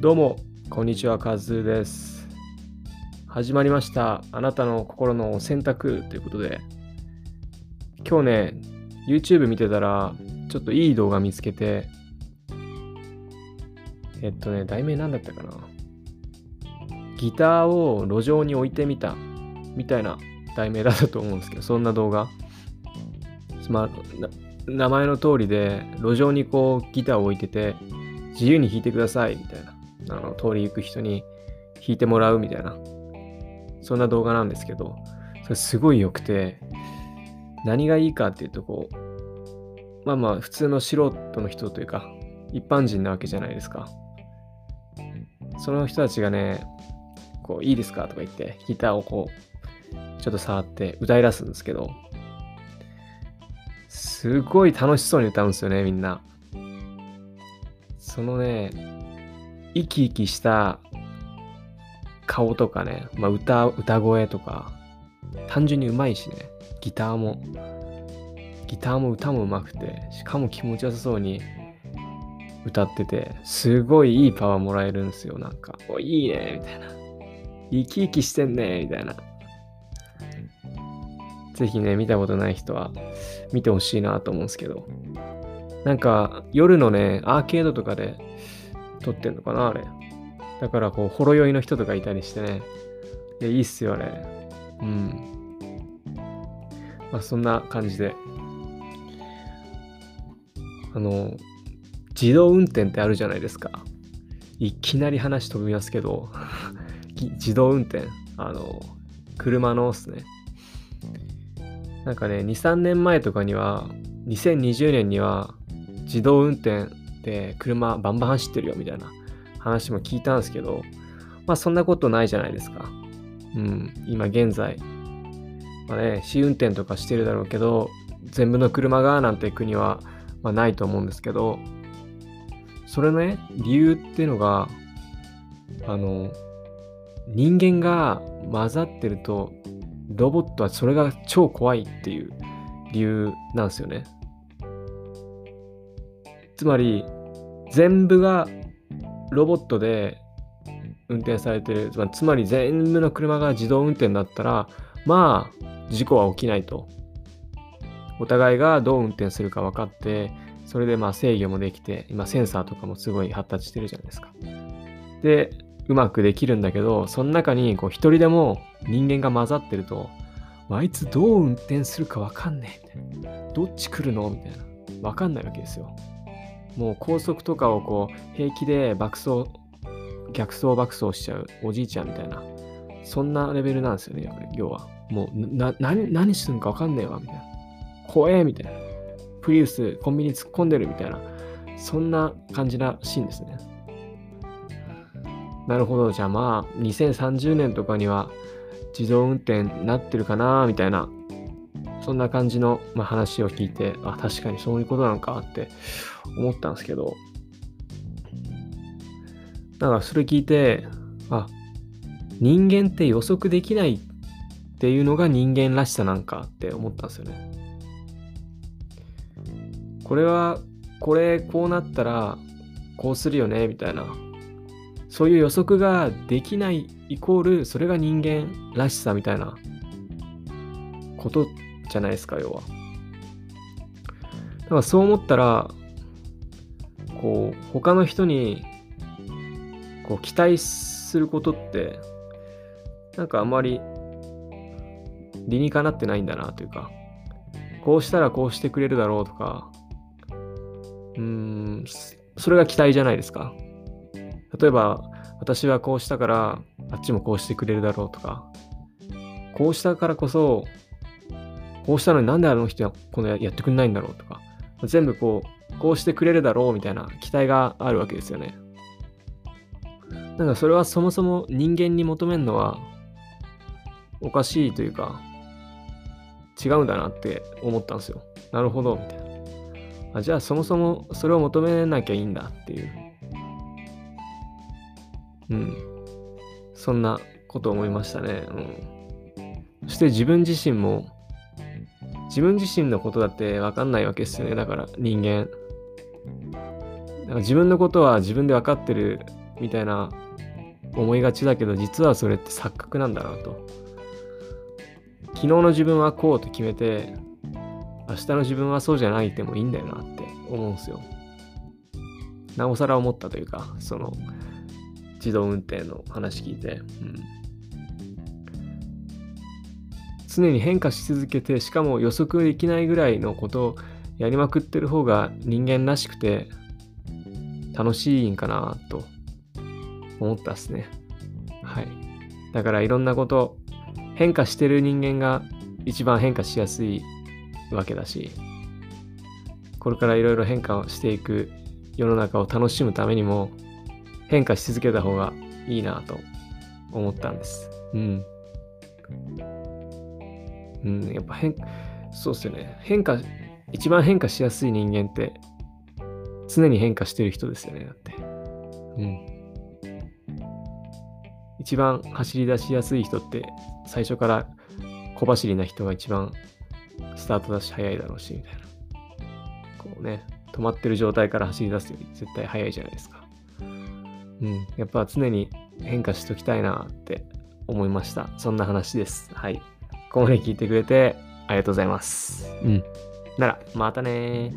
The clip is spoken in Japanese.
どうも、こんにちは、カズです。始まりました。あなたの心の選択ということで、今日ね、YouTube 見てたら、ちょっといい動画見つけて、えっとね、題名なんだったかな。ギターを路上に置いてみた、みたいな題名だったと思うんですけど、そんな動画。まあ、名前の通りで、路上にこうギターを置いてて、自由に弾いてくださいみたいな。あの通り行く人に弾いてもらうみたいな。そんな動画なんですけど、それすごい良くて、何がいいかっていうと、こう、まあまあ、普通の素人の人というか、一般人なわけじゃないですか。その人たちがね、こう、いいですかとか言って、ギターをこう、ちょっと触って歌い出すんですけど、すごい楽しそうに歌うんですよね、みんな。そのね、生き生きした顔とかね、まあ、歌、歌声とか、単純にうまいしね、ギターも、ギターも歌もうまくて、しかも気持ちよさそうに歌ってて、すごいいいパワーもらえるんですよ、なんか。お、いいね、みたいな。生き生きしてんね、みたいな。ぜひね、見たことない人は見てほしいなと思うんですけど。なんか、夜のね、アーケードとかで撮ってんのかな、あれ。だから、こう、ほろ酔いの人とかいたりしてね。いや、いいっすよ、あれ。うん。まあ、そんな感じで。あの、自動運転ってあるじゃないですか。いきなり話飛びますけど、自動運転。あの、車のっすね。なんかね、2、3年前とかには、2020年には、自動運転で車バンバン走ってるよみたいな話も聞いたんですけど、まあそんなことないじゃないですか。うん、今現在。まあね、試運転とかしてるだろうけど、全部の車がなんて国は、まあ、ないと思うんですけど、それのね、理由っていうのが、あの、人間が混ざってると、ロボットはそれが超怖いっていう理由なんですよね。つまり、全部がロボットで運転されてる、つまり全部の車が自動運転だったら、まあ、事故は起きないと。お互いがどう運転するか分かって、それでまあ制御もできて、今センサーとかもすごい発達してるじゃないですか。で、うまくできるんだけど、その中にこう一人でも人間が混ざってると、あいつどう運転するか分かんねえみたい。どっち来るの？みたいな。分かんないわけですよ。もう高速とかをこう平気で爆走、逆走爆走しちゃうおじいちゃんみたいな。そんなレベルなんですよね、要は。もうな、何、何するのか分かんねえわ、みたいな。怖え、みたいな。プリウス、コンビニ突っ込んでるみたいな。そんな感じらしいんですね。なるほど。じゃあまあ、2030年とかには自動運転になってるかな、みたいな。そんな感じの、まあ、話を聞いて、あ、確かにそういうことなのかって思ったんですけど、なんかそれ聞いて、あ、人間って予測できないっていうのが人間らしさなんかって思ったんですよね。これは、これこうなったらこうするよねみたいな。そういう予測ができないイコールそれが人間らしさみたいなことじゃないですか、要は。だからそう思ったら、こう、他の人にこう期待することって、なんかあんまり理にかなってないんだなというか、こうしたらこうしてくれるだろうとか、うーん、それが期待じゃないですか。例えば、私はこうしたから、あっちもこうしてくれるだろうとか、こうしたからこそ、こうしたのになんであの人はこのやってくれないんだろうとか、全部こう、こうしてくれるだろうみたいな期待があるわけですよね。なんかそれはそもそも人間に求めるのはおかしいというか違うんだなって思ったんですよ。なるほど、みたいな。あじゃあそもそもそれを求めなきゃいいんだっていう。うん。そんなこと思いましたね。うん。そして自分自身も自分自身のことだって分かんないわけですよね。だから人間。だから自分のことは自分で分かってるみたいな思いがちだけど、実はそれって錯覚なんだなと。昨日の自分はこうと決めて、明日の自分はそうじゃないでもいいんだよなって思うんすよ。なおさら思ったというか、その、自動運転の話聞いて、うん、常に変化し続けてしかも予測できないぐらいのことをやりまくってる方が人間らしくて楽しいんかなと思ったっすねはいだからいろんなこと変化してる人間が一番変化しやすいわけだしこれからいろいろ変化をしていく世の中を楽しむためにも変化し続けた方がいいなと思ったんです。うん。うん、やっぱ変、そうっすよね。変化、一番変化しやすい人間って、常に変化してる人ですよね、だって。うん。一番走り出しやすい人って、最初から小走りな人が一番スタートダッシュ早いだろうし、みたいな。こうね、止まってる状態から走り出すより絶対早いじゃないですか。うん、やっぱ常に変化しときたいなって思いました。そんな話です。はい。ここまで聞いてくれてありがとうございます。うん。なら、またね